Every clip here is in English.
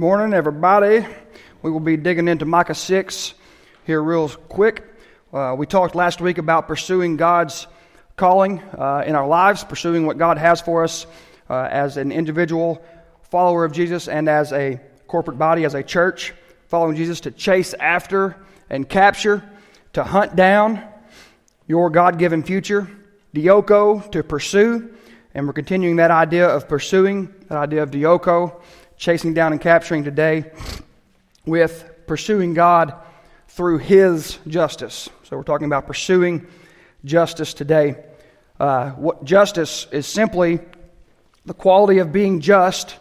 Morning, everybody. We will be digging into Micah 6 here, real quick. Uh, we talked last week about pursuing God's calling uh, in our lives, pursuing what God has for us uh, as an individual follower of Jesus and as a corporate body, as a church, following Jesus to chase after and capture, to hunt down your God given future, dioko, to pursue. And we're continuing that idea of pursuing, that idea of dioko chasing down and capturing today with pursuing God through His justice. So we're talking about pursuing justice today. Uh, what justice is simply the quality of being just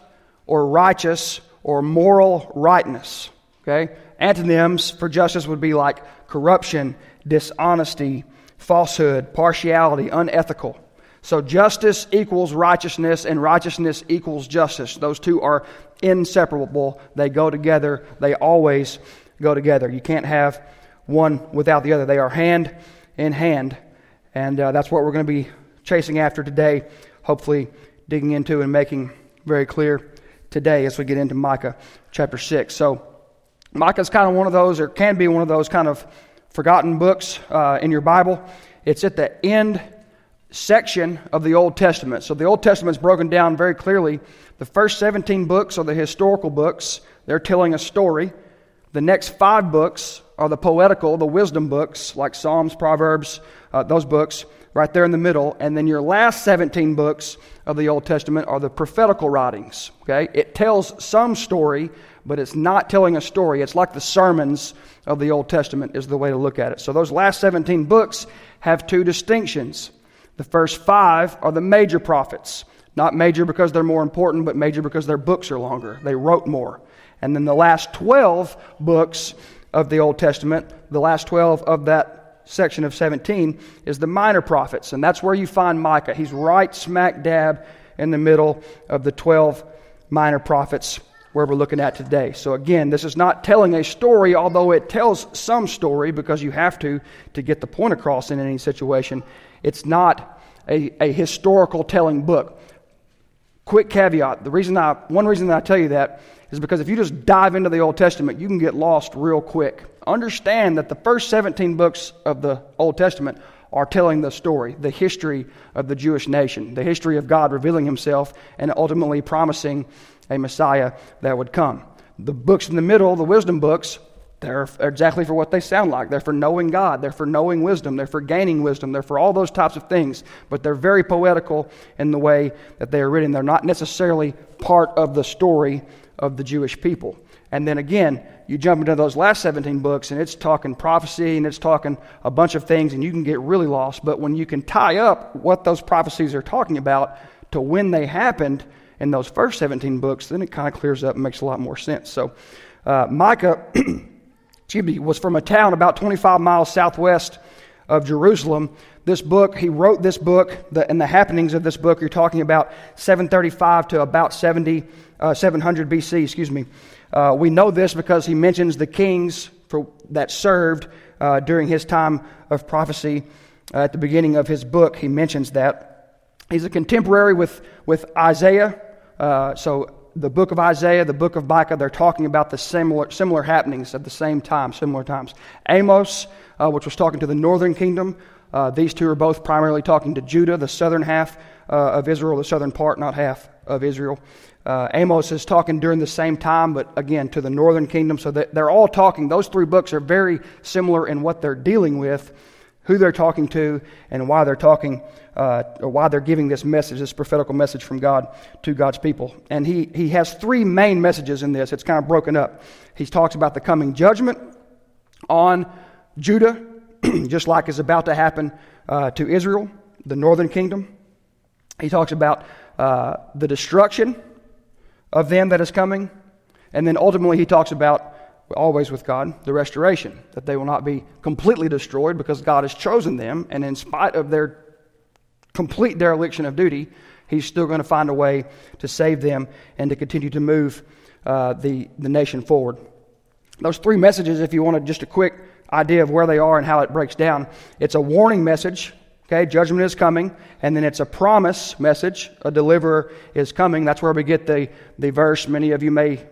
or righteous or moral rightness. Okay? Antonyms for justice would be like corruption, dishonesty, falsehood, partiality, unethical. So justice equals righteousness, and righteousness equals justice. Those two are inseparable. They go together. They always go together. You can't have one without the other. They are hand in hand. And uh, that's what we're going to be chasing after today, hopefully digging into and making very clear today as we get into Micah chapter 6. So, Micah is kind of one of those, or can be one of those kind of forgotten books uh, in your Bible. It's at the end section of the Old Testament. So the Old Testament is broken down very clearly. The first 17 books are the historical books, they're telling a story. The next five books are the poetical, the wisdom books, like Psalms, Proverbs, uh, those books, right there in the middle. And then your last 17 books of the Old Testament are the prophetical writings. Okay? It tells some story, but it's not telling a story. It's like the sermons of the Old Testament, is the way to look at it. So those last 17 books have two distinctions. The first five are the major prophets. Not major because they're more important, but major because their books are longer. They wrote more. And then the last 12 books of the Old Testament, the last 12 of that section of 17, is the minor prophets. And that's where you find Micah. He's right smack dab in the middle of the 12 minor prophets where we're looking at today. So, again, this is not telling a story, although it tells some story because you have to to get the point across in any situation. It's not a, a historical telling book. Quick caveat the reason I, one reason that I tell you that is because if you just dive into the Old Testament, you can get lost real quick. Understand that the first 17 books of the Old Testament are telling the story, the history of the Jewish nation, the history of God revealing himself and ultimately promising a Messiah that would come. The books in the middle, the wisdom books, they're exactly for what they sound like. They're for knowing God. They're for knowing wisdom. They're for gaining wisdom. They're for all those types of things. But they're very poetical in the way that they are written. They're not necessarily part of the story of the Jewish people. And then again, you jump into those last 17 books, and it's talking prophecy and it's talking a bunch of things, and you can get really lost. But when you can tie up what those prophecies are talking about to when they happened in those first 17 books, then it kind of clears up and makes a lot more sense. So, uh, Micah. excuse me, was from a town about 25 miles southwest of Jerusalem. This book, he wrote this book, the, and the happenings of this book, you're talking about 735 to about 70, uh, 700 BC, excuse me. Uh, we know this because he mentions the kings for, that served uh, during his time of prophecy. Uh, at the beginning of his book, he mentions that. He's a contemporary with, with Isaiah. Uh, so the book of Isaiah, the book of Micah, they're talking about the similar, similar happenings at the same time, similar times. Amos, uh, which was talking to the northern kingdom, uh, these two are both primarily talking to Judah, the southern half uh, of Israel, the southern part, not half of Israel. Uh, Amos is talking during the same time, but again to the northern kingdom. So they're all talking. Those three books are very similar in what they're dealing with who they're talking to and why they're talking uh, or why they're giving this message, this prophetical message from God to God's people. And he, he has three main messages in this. It's kind of broken up. He talks about the coming judgment on Judah, just like is about to happen uh, to Israel, the northern kingdom. He talks about uh, the destruction of them that is coming. And then ultimately, he talks about always with God, the restoration, that they will not be completely destroyed because God has chosen them, and in spite of their complete dereliction of duty, He's still going to find a way to save them and to continue to move uh, the, the nation forward. Those three messages, if you wanted just a quick idea of where they are and how it breaks down, it's a warning message. Okay, judgment is coming, and then it's a promise message. A deliverer is coming. That's where we get the, the verse many of you may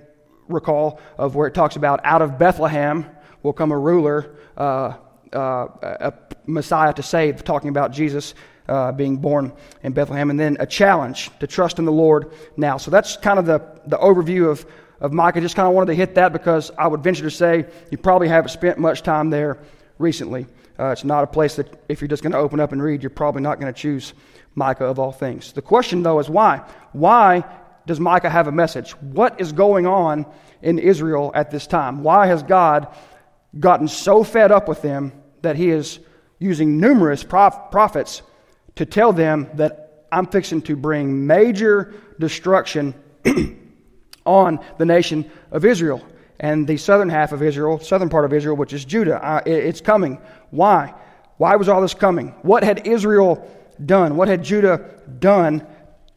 recall, of where it talks about out of Bethlehem will come a ruler, uh, uh, a Messiah to save, talking about Jesus uh, being born in Bethlehem, and then a challenge to trust in the Lord now. So that's kind of the, the overview of, of Micah. Just kind of wanted to hit that because I would venture to say you probably haven't spent much time there recently. Uh, it's not a place that, if you're just going to open up and read, you're probably not going to choose Micah of all things. The question, though, is why? Why does Micah have a message? What is going on in Israel at this time? Why has God gotten so fed up with them that he is using numerous prof- prophets to tell them that I'm fixing to bring major destruction on the nation of Israel and the southern half of Israel, southern part of Israel, which is Judah. It, it's coming. Why? Why was all this coming? What had Israel done? What had Judah done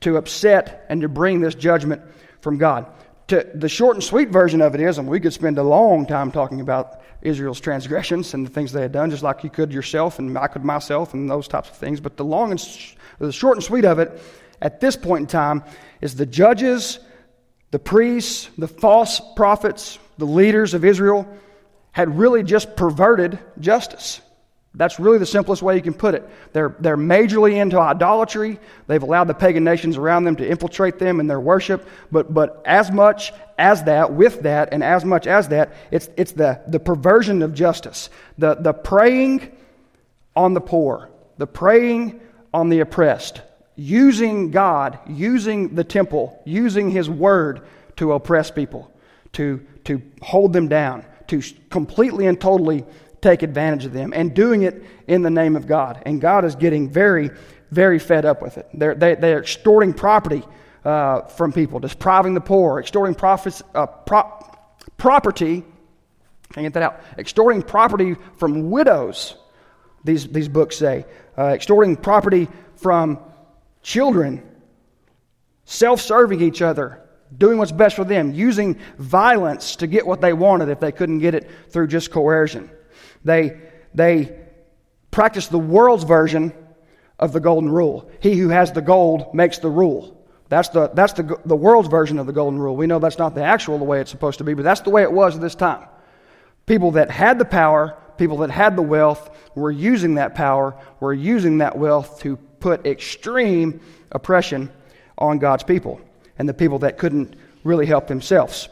to upset and to bring this judgment from God? To, the short and sweet version of it is, and we could spend a long time talking about Israel's transgressions and the things they had done, just like you could yourself and I could myself and those types of things. But the long and sh- the short and sweet of it at this point in time is the judges, the priests, the false prophets, the leaders of Israel had really just perverted justice. That's really the simplest way you can put it. They're, they're majorly into idolatry. They've allowed the pagan nations around them to infiltrate them in their worship. But, but as much as that, with that, and as much as that, it's, it's the, the perversion of justice. The, the preying on the poor, the preying on the oppressed, using God, using the temple, using His word to oppress people, to, to hold them down, to completely and totally take advantage of them, and doing it in the name of God. And God is getting very, very fed up with it. They're, they, they are extorting property uh, from people, depriving the poor, extorting profits, uh, pro- property. Can you get that out? Extorting property from widows, these, these books say. Uh, extorting property from children, self serving each other, doing what's best for them, using violence to get what they wanted if they couldn't get it through just coercion. They, they practice the world's version of the golden rule. He who has the gold makes the rule. That's, the, that's the, the world's version of the golden rule. We know that's not the actual the way it's supposed to be, but that's the way it was at this time. People that had the power, people that had the wealth, were using that power, were using that wealth to put extreme oppression on God's people and the people that couldn't really help themselves.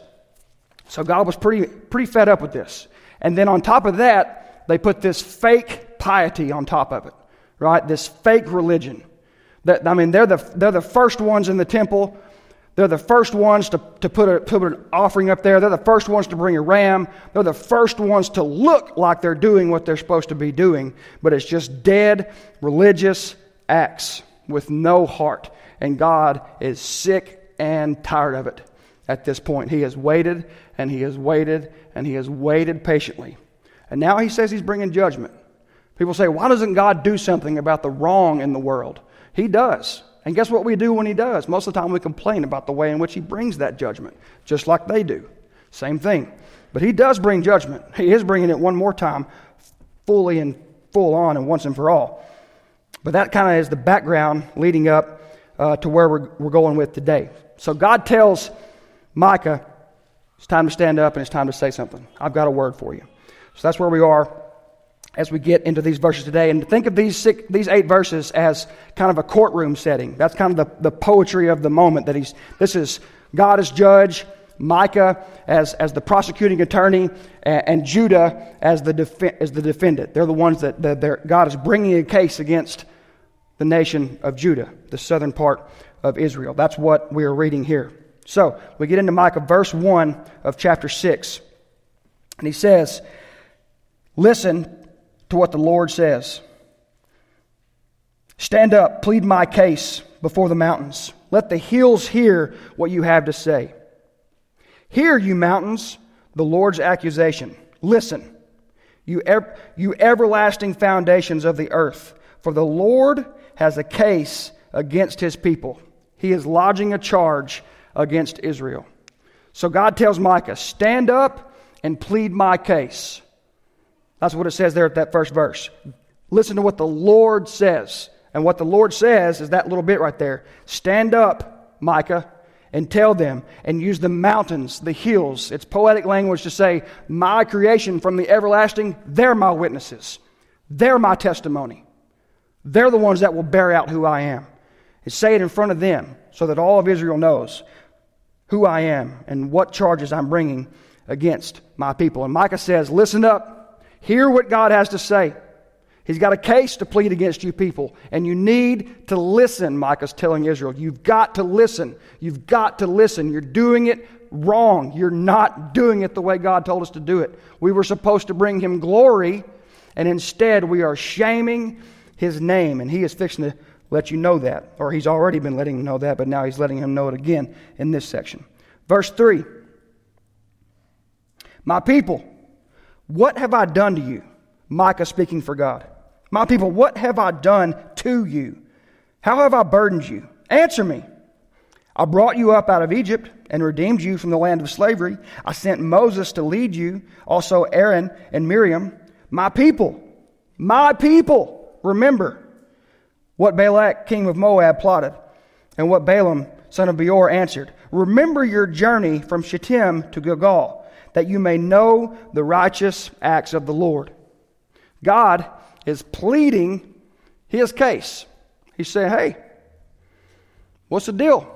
So God was pretty, pretty fed up with this. And then on top of that, they put this fake piety on top of it, right? This fake religion. That, I mean, they're the, they're the first ones in the temple. They're the first ones to, to put, a, put an offering up there. They're the first ones to bring a ram. They're the first ones to look like they're doing what they're supposed to be doing. But it's just dead religious acts with no heart. And God is sick and tired of it at this point. He has waited and he has waited and he has waited patiently. And now he says he's bringing judgment. People say, why doesn't God do something about the wrong in the world? He does. And guess what we do when he does? Most of the time we complain about the way in which he brings that judgment, just like they do. Same thing. But he does bring judgment. He is bringing it one more time, fully and full on and once and for all. But that kind of is the background leading up uh, to where we're, we're going with today. So God tells Micah, it's time to stand up and it's time to say something. I've got a word for you. So that's where we are as we get into these verses today. And think of these, six, these eight verses as kind of a courtroom setting. That's kind of the, the poetry of the moment that he's, this is God as judge, Micah as, as the prosecuting attorney, and, and Judah as the, def, as the defendant. They're the ones that the, God is bringing a case against the nation of Judah, the southern part of Israel. That's what we are reading here. So we get into Micah, verse 1 of chapter 6. And he says, Listen to what the Lord says. Stand up, plead my case before the mountains. Let the hills hear what you have to say. Hear, you mountains, the Lord's accusation. Listen, you, you everlasting foundations of the earth, for the Lord has a case against his people. He is lodging a charge against Israel. So God tells Micah, Stand up and plead my case. That's what it says there at that first verse. Listen to what the Lord says. And what the Lord says is that little bit right there. Stand up, Micah, and tell them and use the mountains, the hills. It's poetic language to say, My creation from the everlasting, they're my witnesses. They're my testimony. They're the ones that will bear out who I am. And say it in front of them so that all of Israel knows who I am and what charges I'm bringing against my people. And Micah says, Listen up, hear what God has to say. He's got a case to plead against you people, and you need to listen, Micah's telling Israel. You've got to listen. You've got to listen. You're doing it wrong. You're not doing it the way God told us to do it. We were supposed to bring him glory, and instead we are shaming his name, and he is fixing to let you know that. Or he's already been letting him know that, but now he's letting him know it again in this section. Verse 3 My people, what have I done to you? Micah speaking for God. My people, what have I done to you? How have I burdened you? Answer me. I brought you up out of Egypt and redeemed you from the land of slavery. I sent Moses to lead you, also Aaron and Miriam. My people, my people, remember what Balak, king of Moab, plotted and what Balaam, son of Beor, answered. Remember your journey from Shittim to Gilgal, that you may know the righteous acts of the Lord. God is pleading his case. He's saying, hey, what's the deal?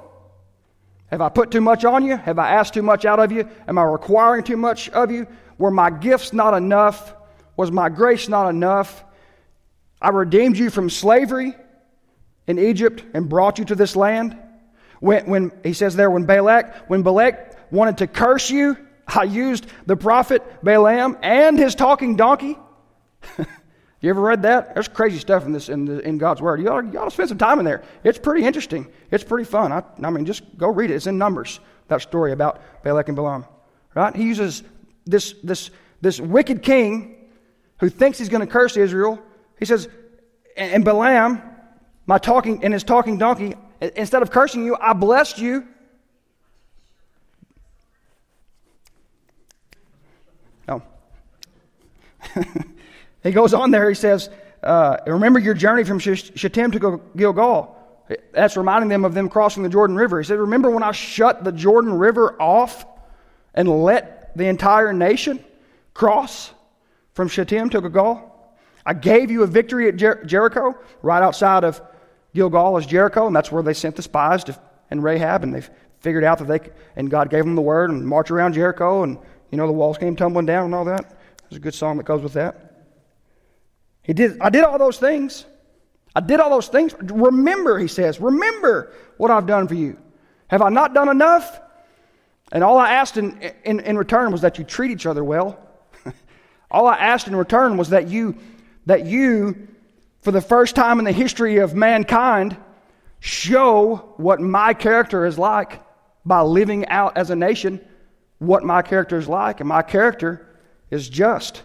Have I put too much on you? Have I asked too much out of you? Am I requiring too much of you? Were my gifts not enough? Was my grace not enough? I redeemed you from slavery in Egypt and brought you to this land. When, when he says there, when Balak, when Balak wanted to curse you, I used the prophet Balaam and his talking donkey. You ever read that? There's crazy stuff in this in, the, in God's Word. You ought, you ought, to spend some time in there. It's pretty interesting. It's pretty fun. I, I mean, just go read it. It's in Numbers. That story about Balak and Balaam. Right? He uses this this this wicked king who thinks he's going to curse Israel. He says, and Balaam, my talking and his talking donkey, instead of cursing you, I blessed you. Oh. He goes on there, he says, uh, Remember your journey from Shittim to Gilgal. That's reminding them of them crossing the Jordan River. He said, Remember when I shut the Jordan River off and let the entire nation cross from Shittim to Gilgal? I gave you a victory at Jer- Jericho, right outside of Gilgal is Jericho, and that's where they sent the spies to, and Rahab, and they figured out that they, and God gave them the word and march around Jericho, and, you know, the walls came tumbling down and all that. There's a good song that goes with that. He did, I did all those things. I did all those things. Remember, he says, remember what I've done for you. Have I not done enough? And all I asked in, in, in return was that you treat each other well. all I asked in return was that you, that you, for the first time in the history of mankind, show what my character is like by living out as a nation what my character is like. And my character is just.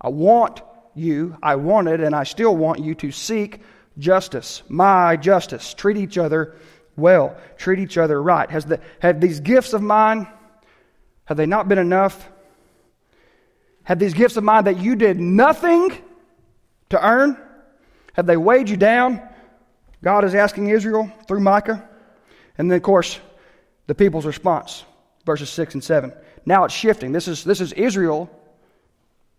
I want you, I wanted, and I still want you to seek justice, my justice. Treat each other well, treat each other right. Has the, have these gifts of mine, have they not been enough? Have these gifts of mine that you did nothing to earn, have they weighed you down? God is asking Israel through Micah. And then, of course, the people's response, verses 6 and 7. Now it's shifting. This is, this is Israel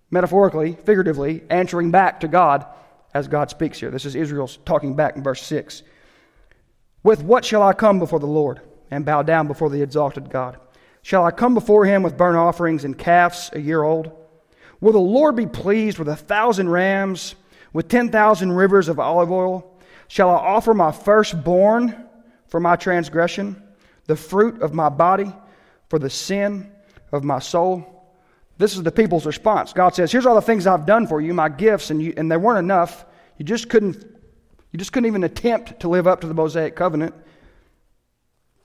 metaphorically, figuratively, answering back to God as God speaks here. This is Israel talking back in verse 6. With what shall I come before the Lord and bow down before the exalted God? Shall I come before him with burnt offerings and calves a year old? Will the Lord be pleased with a thousand rams, with ten thousand rivers of olive oil? Shall I offer my firstborn for my transgression, the fruit of my body for the sin of my soul? This is the people's response. God says, Here's all the things I've done for you, my gifts, and, you, and they weren't enough. You just couldn't you just couldn't even attempt to live up to the Mosaic covenant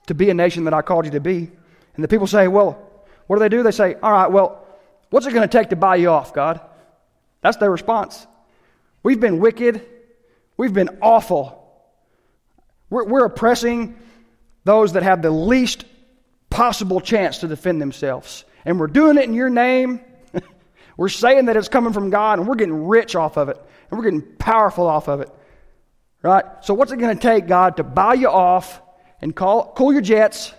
to be a nation that I called you to be. And the people say, Well, what do they do? They say, All right, well, what's it going to take to buy you off, God? That's their response. We've been wicked. We've been awful. We're, we're oppressing those that have the least possible chance to defend themselves and we're doing it in your name. we're saying that it's coming from God, and we're getting rich off of it, and we're getting powerful off of it. Right? So, what's it going to take, God, to buy you off and call, cool your jets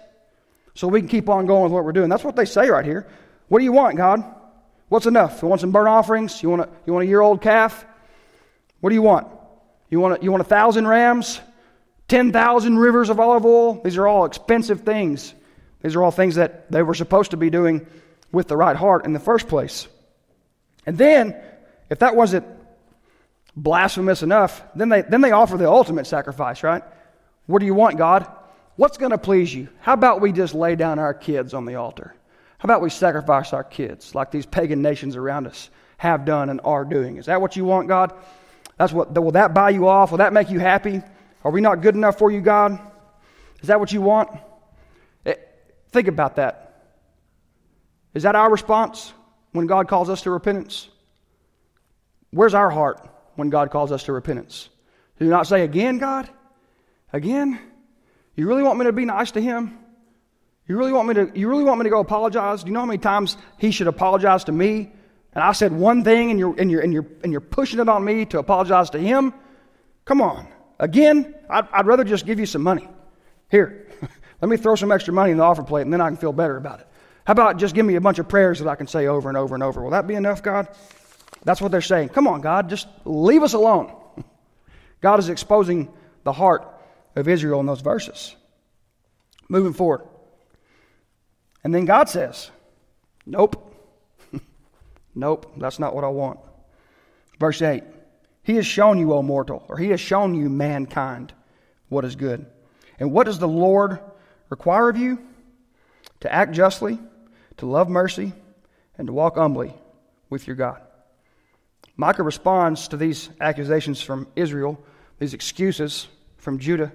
so we can keep on going with what we're doing. That's what they say right here. What do you want, God? What's enough? You want some burnt offerings? You want a, you want a year old calf? What do you want? You want a, you want a thousand rams? 10,000 rivers of olive oil? These are all expensive things. These are all things that they were supposed to be doing with the right heart in the first place. And then, if that wasn't blasphemous enough, then they, then they offer the ultimate sacrifice, right? What do you want, God? What's going to please you? How about we just lay down our kids on the altar? How about we sacrifice our kids like these pagan nations around us have done and are doing? Is that what you want, God? That's what, will that buy you off? Will that make you happy? Are we not good enough for you, God? Is that what you want? It, eh, think about that. Is that our response when God calls us to repentance? Where's our heart when God calls us to repentance? Do you not say, Again, God? Again? You really want me to be nice to him? You really want me to you really want me to go apologize? Do you know how many times he should apologize to me? And I said one thing and you're and you're and you're and you're pushing it on me to apologize to him? Come on. Again, I'd, I'd rather just give you some money. Here, let me throw some extra money in the offer plate and then I can feel better about it. How about just give me a bunch of prayers that I can say over and over and over? Will that be enough, God? That's what they're saying. Come on, God, just leave us alone. God is exposing the heart of Israel in those verses. Moving forward. And then God says, Nope. Nope, that's not what I want. Verse 8 He has shown you, O mortal, or He has shown you, mankind, what is good. And what does the Lord require of you? To act justly, to love mercy, and to walk humbly with your God. Micah responds to these accusations from Israel, these excuses from Judah.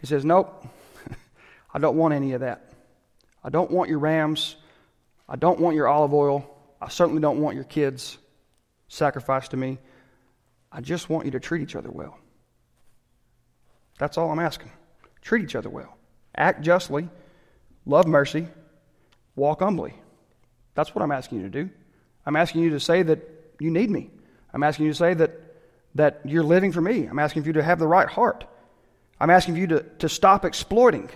He says, Nope, I don't want any of that. I don't want your rams. I don't want your olive oil. I certainly don't want your kids sacrificed to me. I just want you to treat each other well. That's all I'm asking. Treat each other well. Act justly. Love mercy. Walk humbly. That's what I'm asking you to do. I'm asking you to say that you need me. I'm asking you to say that, that you're living for me. I'm asking for you to have the right heart. I'm asking for you to, to stop exploiting.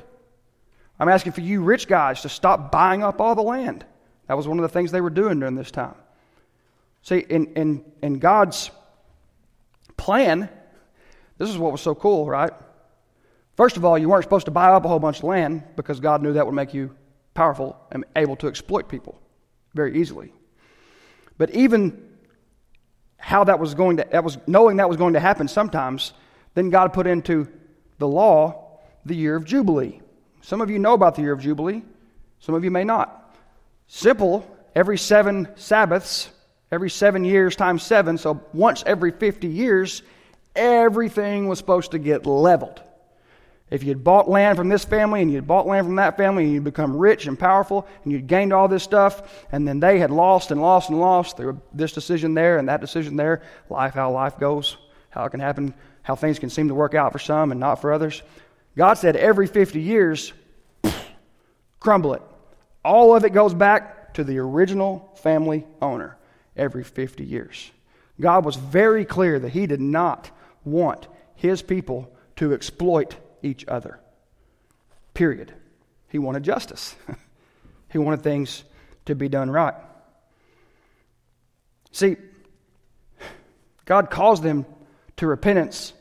I'm asking for you rich guys to stop buying up all the land. That was one of the things they were doing during this time. See, in, in, in God's plan, this is what was so cool, right? First of all, you weren't supposed to buy up a whole bunch of land because God knew that would make you powerful and able to exploit people very easily. But even how that was going to, that was knowing that was going to happen sometimes, then God put into the law the year of Jubilee. Some of you know about the year of Jubilee, some of you may not. Simple, every seven Sabbaths, every seven years times seven, so once every 50 years, everything was supposed to get leveled. If you'd bought land from this family and you'd bought land from that family and you'd become rich and powerful and you'd gained all this stuff, and then they had lost and lost and lost through this decision there and that decision there, life, how life goes, how it can happen, how things can seem to work out for some and not for others. God said every 50 years, crumble it. All of it goes back to the original family owner every 50 years. God was very clear that He did not want His people to exploit each other. Period. He wanted justice, He wanted things to be done right. See, God calls them to repentance,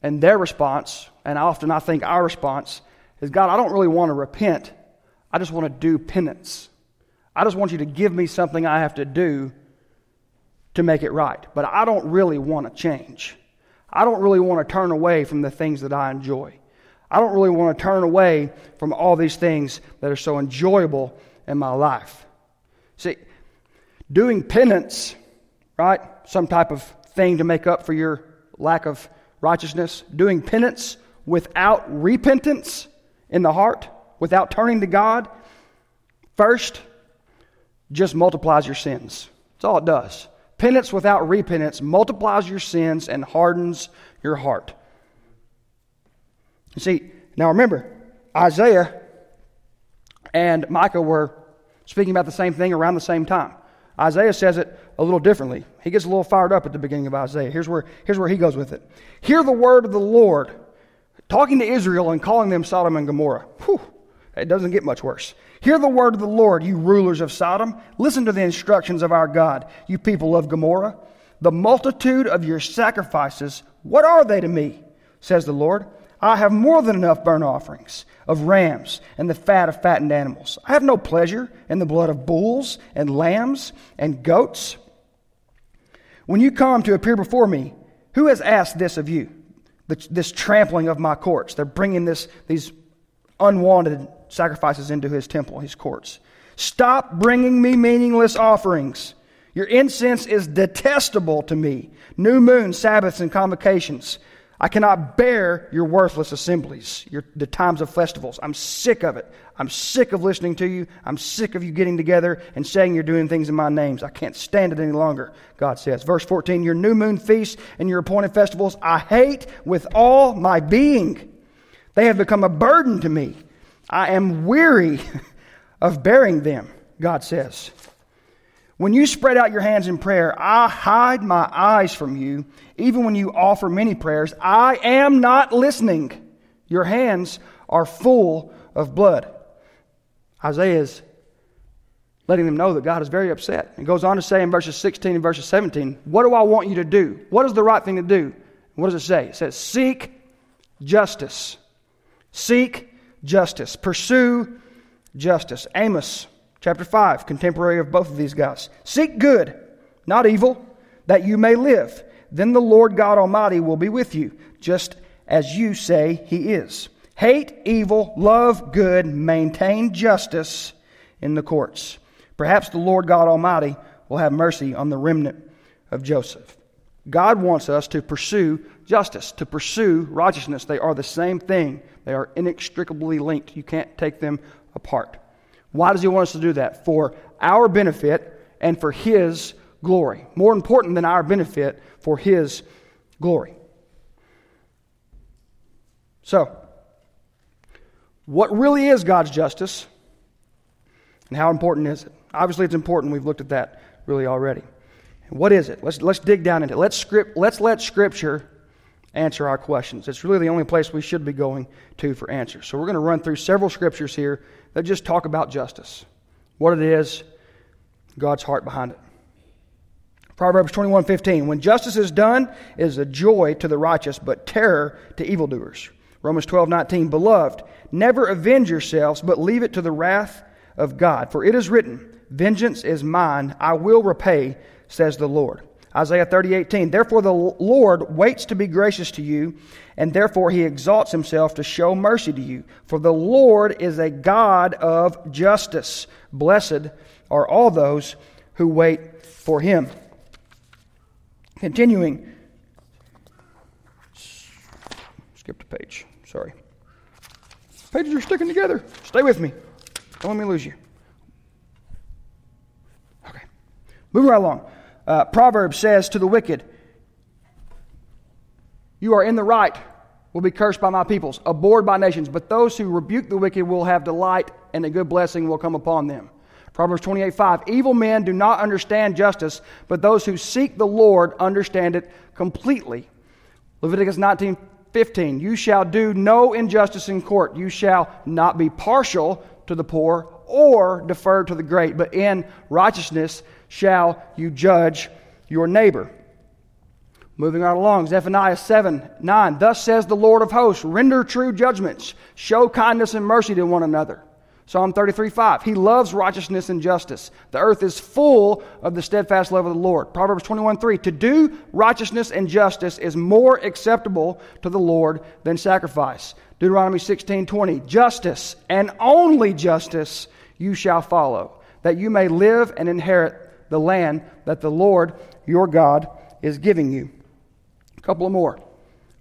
and their response and often I think our response is God, I don't really want to repent. I just want to do penance. I just want you to give me something I have to do to make it right. But I don't really want to change. I don't really want to turn away from the things that I enjoy. I don't really want to turn away from all these things that are so enjoyable in my life. See, doing penance, right? Some type of thing to make up for your lack of righteousness, doing penance without repentance in the heart, without turning to God, first, just multiplies your sins. That's all it does. Penance without repentance multiplies your sins and hardens your heart. You see, now remember, Isaiah and Micah were speaking about the same thing around the same time. Isaiah says it a little differently. He gets a little fired up at the beginning of Isaiah. Here's where, here's where he goes with it. Hear the word of the Lord talking to Israel and calling them Sodom and Gomorrah. Whew, It doesn't get much worse. Hear the word of the Lord, you rulers of Sodom. Listen to the instructions of our God, you people of Gomorrah. The multitude of your sacrifices, what are they to me? says the Lord. I have more than enough burnt offerings of rams and the fat of fattened animals. I have no pleasure in the blood of bulls and lambs and goats. When you come to appear before me, who has asked this of you? This trampling of my courts. They're bringing this, these unwanted sacrifices into his temple, his courts. Stop bringing me meaningless offerings. Your incense is detestable to me. New moon, Sabbaths, and convocations. I cannot bear your worthless assemblies, your, the times of festivals. I'm sick of it. I'm sick of listening to you. I'm sick of you getting together and saying you're doing things in my names. I can't stand it any longer, God says. Verse 14 Your new moon feasts and your appointed festivals I hate with all my being. They have become a burden to me. I am weary of bearing them, God says. When you spread out your hands in prayer, I hide my eyes from you. Even when you offer many prayers, I am not listening. Your hands are full of blood. Isaiah is letting them know that God is very upset. He goes on to say in verses 16 and verses 17, What do I want you to do? What is the right thing to do? What does it say? It says, Seek justice. Seek justice. Pursue justice. Amos Chapter 5, contemporary of both of these guys. Seek good, not evil, that you may live. Then the Lord God Almighty will be with you, just as you say He is. Hate evil, love good, maintain justice in the courts. Perhaps the Lord God Almighty will have mercy on the remnant of Joseph. God wants us to pursue justice, to pursue righteousness. They are the same thing, they are inextricably linked. You can't take them apart. Why does he want us to do that? For our benefit and for his glory. More important than our benefit, for his glory. So, what really is God's justice? And how important is it? Obviously, it's important. We've looked at that really already. what is it? Let's, let's dig down into it. Let's, script, let's let Scripture answer our questions. It's really the only place we should be going to for answers. So, we're going to run through several scriptures here that just talk about justice, what it is, God's heart behind it. Proverbs 21:15 When justice is done, it is a joy to the righteous, but terror to evildoers. Romans 12:19 Beloved, never avenge yourselves, but leave it to the wrath of God, for it is written, Vengeance is mine, I will repay, says the Lord. Isaiah 30:18 Therefore the Lord waits to be gracious to you and therefore he exalts himself to show mercy to you. For the Lord is a God of justice. Blessed are all those who wait for him. Continuing. Skipped a page. Sorry. Pages are sticking together. Stay with me. Don't let me lose you. Okay. Moving right along uh, Proverbs says to the wicked, You are in the right, will be cursed by my peoples, abhorred by nations, but those who rebuke the wicked will have delight, and a good blessing will come upon them. Proverbs 28 5 Evil men do not understand justice, but those who seek the Lord understand it completely. Leviticus 19 15 You shall do no injustice in court. You shall not be partial to the poor or defer to the great, but in righteousness shall you judge your neighbor. Moving right along, Zephaniah 7 9. Thus says the Lord of hosts, render true judgments, show kindness and mercy to one another. Psalm 33 5. He loves righteousness and justice. The earth is full of the steadfast love of the Lord. Proverbs 21 3. To do righteousness and justice is more acceptable to the Lord than sacrifice. Deuteronomy 16 20. Justice and only justice you shall follow, that you may live and inherit the land that the Lord your God is giving you. A couple of more.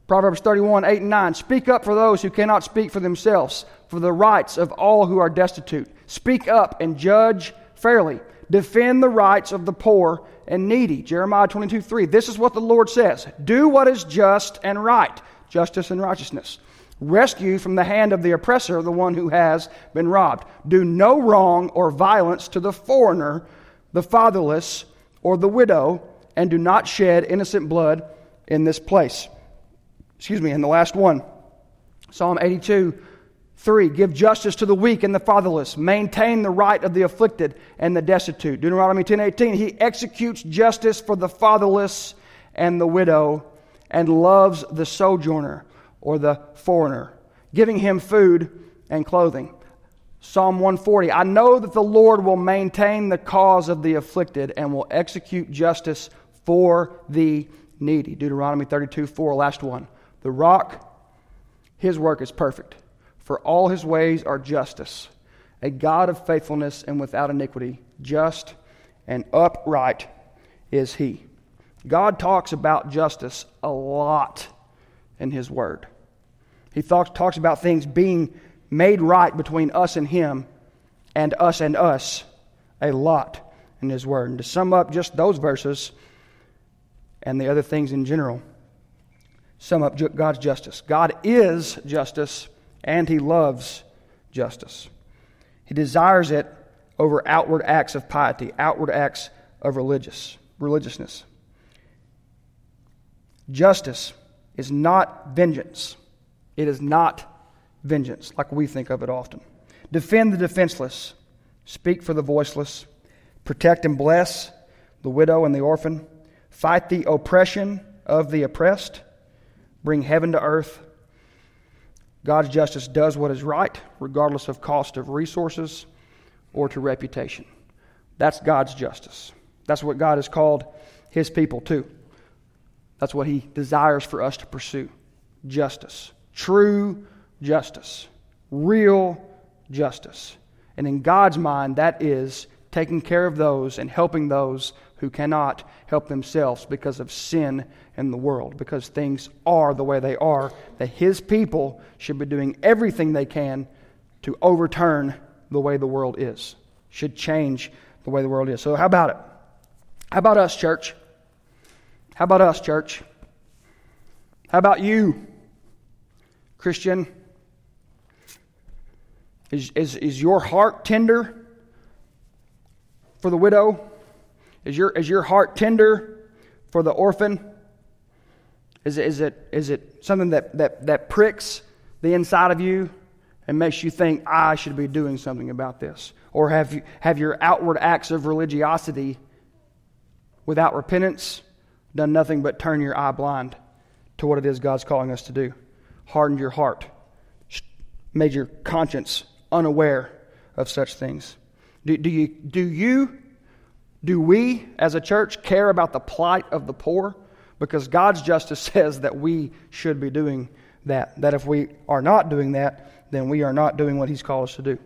Proverbs 31, 8 and 9. Speak up for those who cannot speak for themselves, for the rights of all who are destitute. Speak up and judge fairly. Defend the rights of the poor and needy. Jeremiah 22, 3. This is what the Lord says Do what is just and right, justice and righteousness. Rescue from the hand of the oppressor the one who has been robbed. Do no wrong or violence to the foreigner the fatherless, or the widow, and do not shed innocent blood in this place. Excuse me, and the last one Psalm 82 Three, give justice to the weak and the fatherless. Maintain the right of the afflicted and the destitute. Deuteronomy 10:18, he executes justice for the fatherless and the widow and loves the sojourner or the foreigner, giving him food and clothing. Psalm 140, I know that the Lord will maintain the cause of the afflicted and will execute justice for the needy. Deuteronomy 32, 4, last one. The rock, his work is perfect for all his ways are justice, a God of faithfulness and without iniquity, just and upright is he. God talks about justice a lot in his word. He talks, talks about things being made right between us and him and us and us a lot in his word. And to sum up just those verses and the other things in general, sum up God's justice. God is justice and he loves justice. He desires it over outward acts of piety, outward acts of religious religiousness. Justice is not vengeance. It is not vengeance like we think of it often. Defend the defenseless, speak for the voiceless, protect and bless the widow and the orphan, fight the oppression of the oppressed, bring heaven to earth, God's justice does what is right, regardless of cost of resources or to reputation. That's God's justice. That's what God has called his people to. That's what he desires for us to pursue justice. True justice. Real justice. And in God's mind, that is taking care of those and helping those who cannot help themselves because of sin in the world, because things are the way they are, that his people should be doing everything they can to overturn the way the world is, should change the way the world is. So, how about it? How about us, church? How about us, church? How about you, Christian? Is, is, is your heart tender for the widow? Is your, is your heart tender for the orphan? Is it, is it, is it something that, that, that pricks the inside of you and makes you think, I should be doing something about this? Or have, you, have your outward acts of religiosity without repentance done nothing but turn your eye blind to what it is God's calling us to do? Hardened your heart, made your conscience unaware of such things. Do, do, you, do you do we, as a church, care about the plight of the poor? Because God's justice says that we should be doing that. That if we are not doing that, then we are not doing what He's called us to do.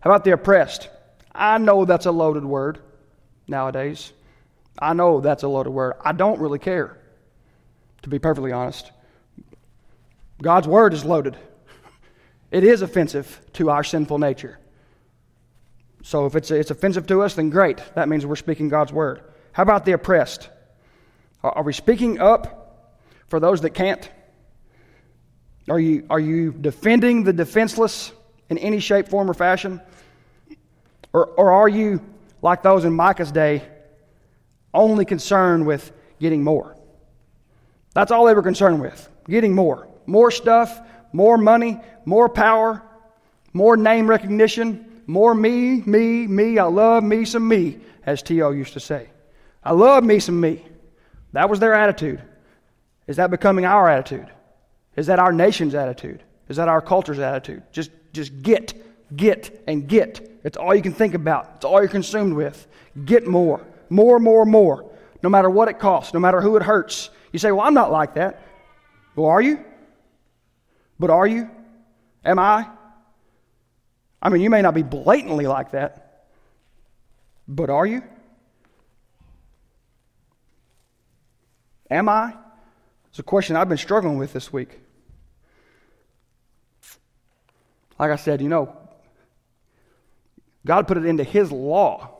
How about the oppressed? I know that's a loaded word nowadays. I know that's a loaded word. I don't really care, to be perfectly honest. God's word is loaded, it is offensive to our sinful nature. So if it's, it's offensive to us, then great. That means we're speaking God's word. How about the oppressed? Are, are we speaking up for those that can't? Are you, are you defending the defenseless in any shape, form, or fashion? Or, or are you, like those in Micah's day, only concerned with getting more? That's all they were concerned with getting more. More stuff, more money, more power, more name recognition, more me, me, me. I love me some me, as T.O. used to say. I love me some me. That was their attitude. Is that becoming our attitude? Is that our nation's attitude? Is that our culture's attitude? Just, just get, get, and get. It's all you can think about. It's all you're consumed with. Get more, more, more, more. No matter what it costs, no matter who it hurts. You say, Well, I'm not like that. Well, are you? But are you? Am I? I mean, you may not be blatantly like that, but are you? Am I? It's a question I've been struggling with this week. Like I said, you know, God put it into His law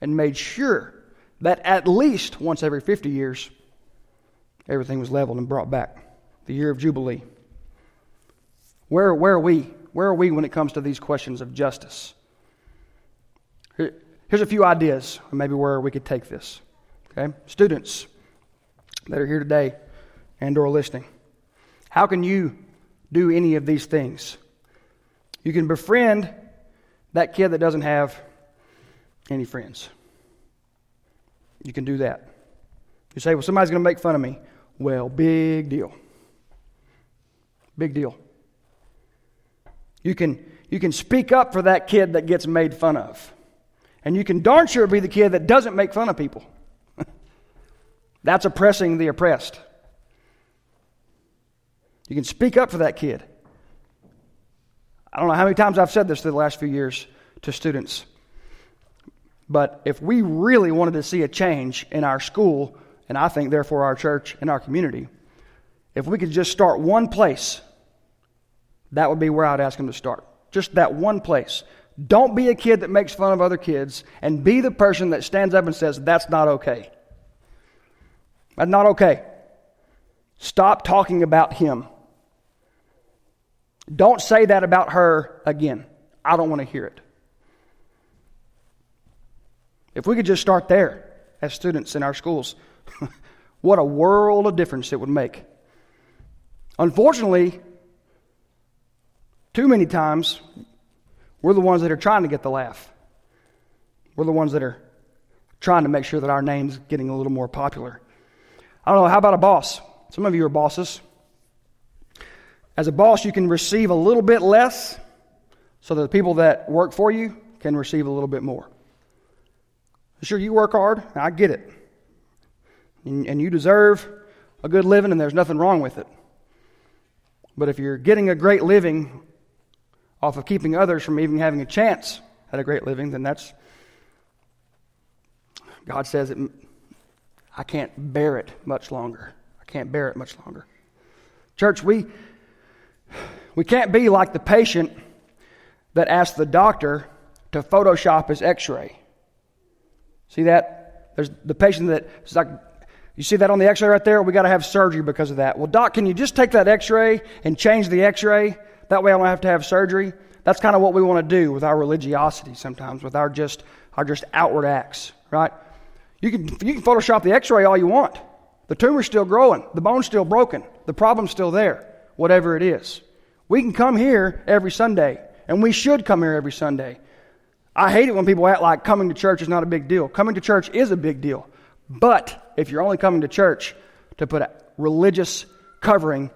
and made sure that at least once every 50 years, everything was leveled and brought back. The year of Jubilee. Where, where are we where are we when it comes to these questions of justice? Here's a few ideas, maybe where we could take this. Okay, students that are here today and or listening, how can you do any of these things? You can befriend that kid that doesn't have any friends. You can do that. You say, well, somebody's going to make fun of me. Well, big deal. Big deal. You can, you can speak up for that kid that gets made fun of. And you can darn sure be the kid that doesn't make fun of people. That's oppressing the oppressed. You can speak up for that kid. I don't know how many times I've said this through the last few years to students. But if we really wanted to see a change in our school, and I think therefore our church and our community, if we could just start one place, that would be where I'd ask them to start. Just that one place. Don't be a kid that makes fun of other kids, and be the person that stands up and says, That's not okay. That's not okay. Stop talking about him. Don't say that about her again. I don't want to hear it. If we could just start there as students in our schools, what a world of difference it would make. Unfortunately, too many times, we're the ones that are trying to get the laugh. We're the ones that are trying to make sure that our name's getting a little more popular. I don't know, how about a boss? Some of you are bosses. As a boss, you can receive a little bit less so that the people that work for you can receive a little bit more. Sure, you work hard, I get it. And, and you deserve a good living, and there's nothing wrong with it. But if you're getting a great living off of keeping others from even having a chance at a great living, then that's, God says, it, I can't bear it much longer. I can't bear it much longer. Church, we, we can't be like the patient that asked the doctor to Photoshop his x ray. See that? There's the patient that is like, you see that on the x ray right there? We got to have surgery because of that. Well, doc, can you just take that x ray and change the x ray? That way I don't have to have surgery. That's kind of what we want to do with our religiosity sometimes, with our just, our just outward acts, right? You can, you can Photoshop the x ray all you want. The tumor's still growing, the bone's still broken, the problem's still there, whatever it is. We can come here every Sunday, and we should come here every Sunday. I hate it when people act like coming to church is not a big deal. Coming to church is a big deal. But if you're only coming to church to put a religious covering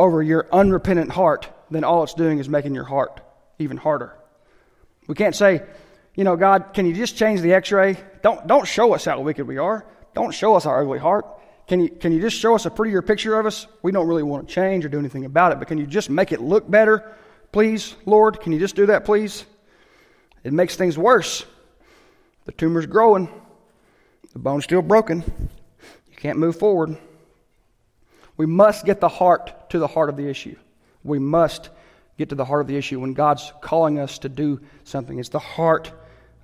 over your unrepentant heart, then all it's doing is making your heart even harder. We can't say, you know, God, can you just change the x ray? Don't, don't show us how wicked we are. Don't show us our ugly heart. Can you, can you just show us a prettier picture of us? We don't really want to change or do anything about it, but can you just make it look better? Please, Lord, can you just do that, please? It makes things worse. The tumor's growing, the bone's still broken. You can't move forward. We must get the heart to the heart of the issue. We must get to the heart of the issue when God's calling us to do something. It's the heart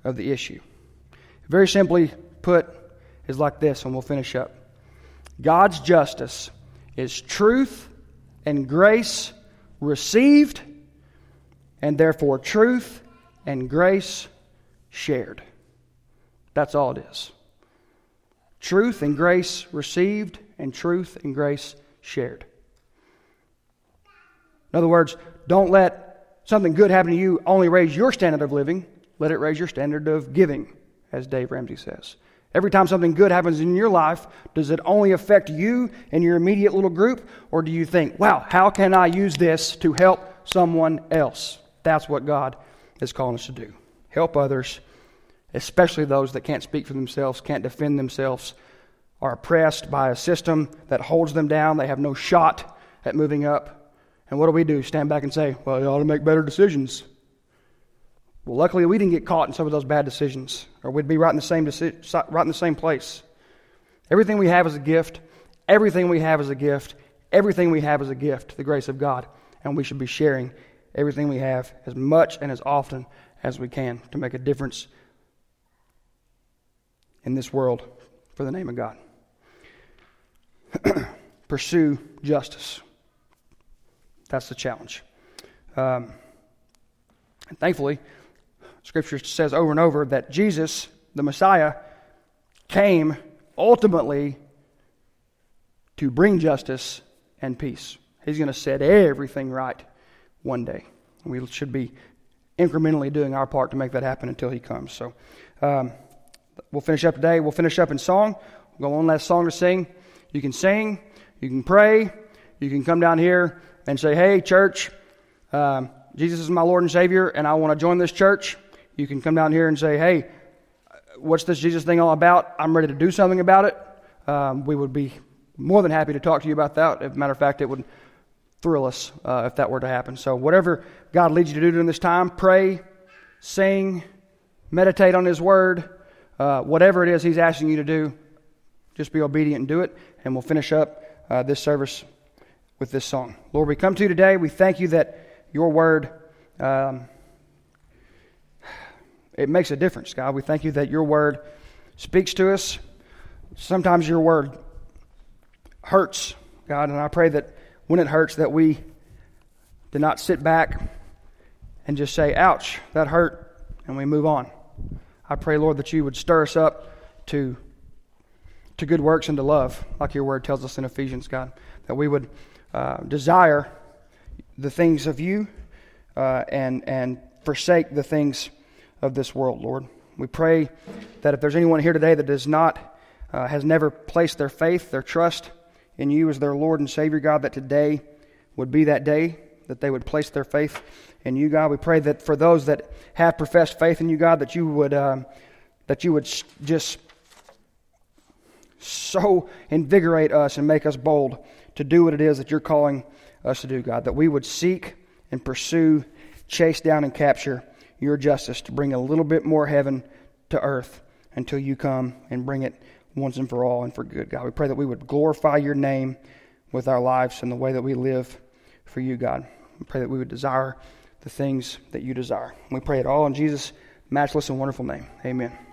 of the issue. Very simply put, is like this, and we'll finish up. God's justice is truth and grace received and therefore truth and grace shared. That's all it is. Truth and grace received, and truth and grace shared. In other words, don't let something good happen to you only raise your standard of living, let it raise your standard of giving, as Dave Ramsey says. Every time something good happens in your life, does it only affect you and your immediate little group? Or do you think, wow, how can I use this to help someone else? That's what God is calling us to do. Help others, especially those that can't speak for themselves, can't defend themselves, are oppressed by a system that holds them down. They have no shot at moving up. And what do we do? Stand back and say, well, you ought to make better decisions. Well, luckily, we didn't get caught in some of those bad decisions, or we'd be right in the same, deci- right in the same place. Everything we have is a gift. Everything we have is a gift. Everything we have is a gift, the grace of God. And we should be sharing everything we have as much and as often as we can to make a difference in this world for the name of God. Pursue justice. That's the challenge. Um, and thankfully, Scripture says over and over that Jesus, the Messiah, came ultimately to bring justice and peace. He's going to set everything right one day. We should be incrementally doing our part to make that happen until He comes. So um, we'll finish up today. We'll finish up in song. We'll go one last song to sing. You can sing, you can pray, you can come down here and say, Hey, church, um, Jesus is my Lord and Savior, and I want to join this church. You can come down here and say, Hey, what's this Jesus thing all about? I'm ready to do something about it. Um, we would be more than happy to talk to you about that. As a matter of fact, it would thrill us uh, if that were to happen. So, whatever God leads you to do during this time, pray, sing, meditate on His Word, uh, whatever it is He's asking you to do, just be obedient and do it. And we'll finish up uh, this service with this song. Lord, we come to you today. We thank you that your Word. Um, it makes a difference, God. We thank you that your word speaks to us. Sometimes your word hurts, God, and I pray that when it hurts that we do not sit back and just say, ouch, that hurt, and we move on. I pray, Lord, that you would stir us up to, to good works and to love, like your word tells us in Ephesians, God, that we would uh, desire the things of you uh, and, and forsake the things of this world, Lord. We pray that if there's anyone here today that does not, uh, has never placed their faith, their trust in you as their Lord and Savior, God, that today would be that day that they would place their faith in you, God. We pray that for those that have professed faith in you, God, that you would, um, that you would just so invigorate us and make us bold to do what it is that you're calling us to do, God. That we would seek and pursue, chase down and capture your justice to bring a little bit more heaven to earth until you come and bring it once and for all and for good, God. We pray that we would glorify your name with our lives and the way that we live for you, God. We pray that we would desire the things that you desire. We pray it all in Jesus' matchless and wonderful name. Amen.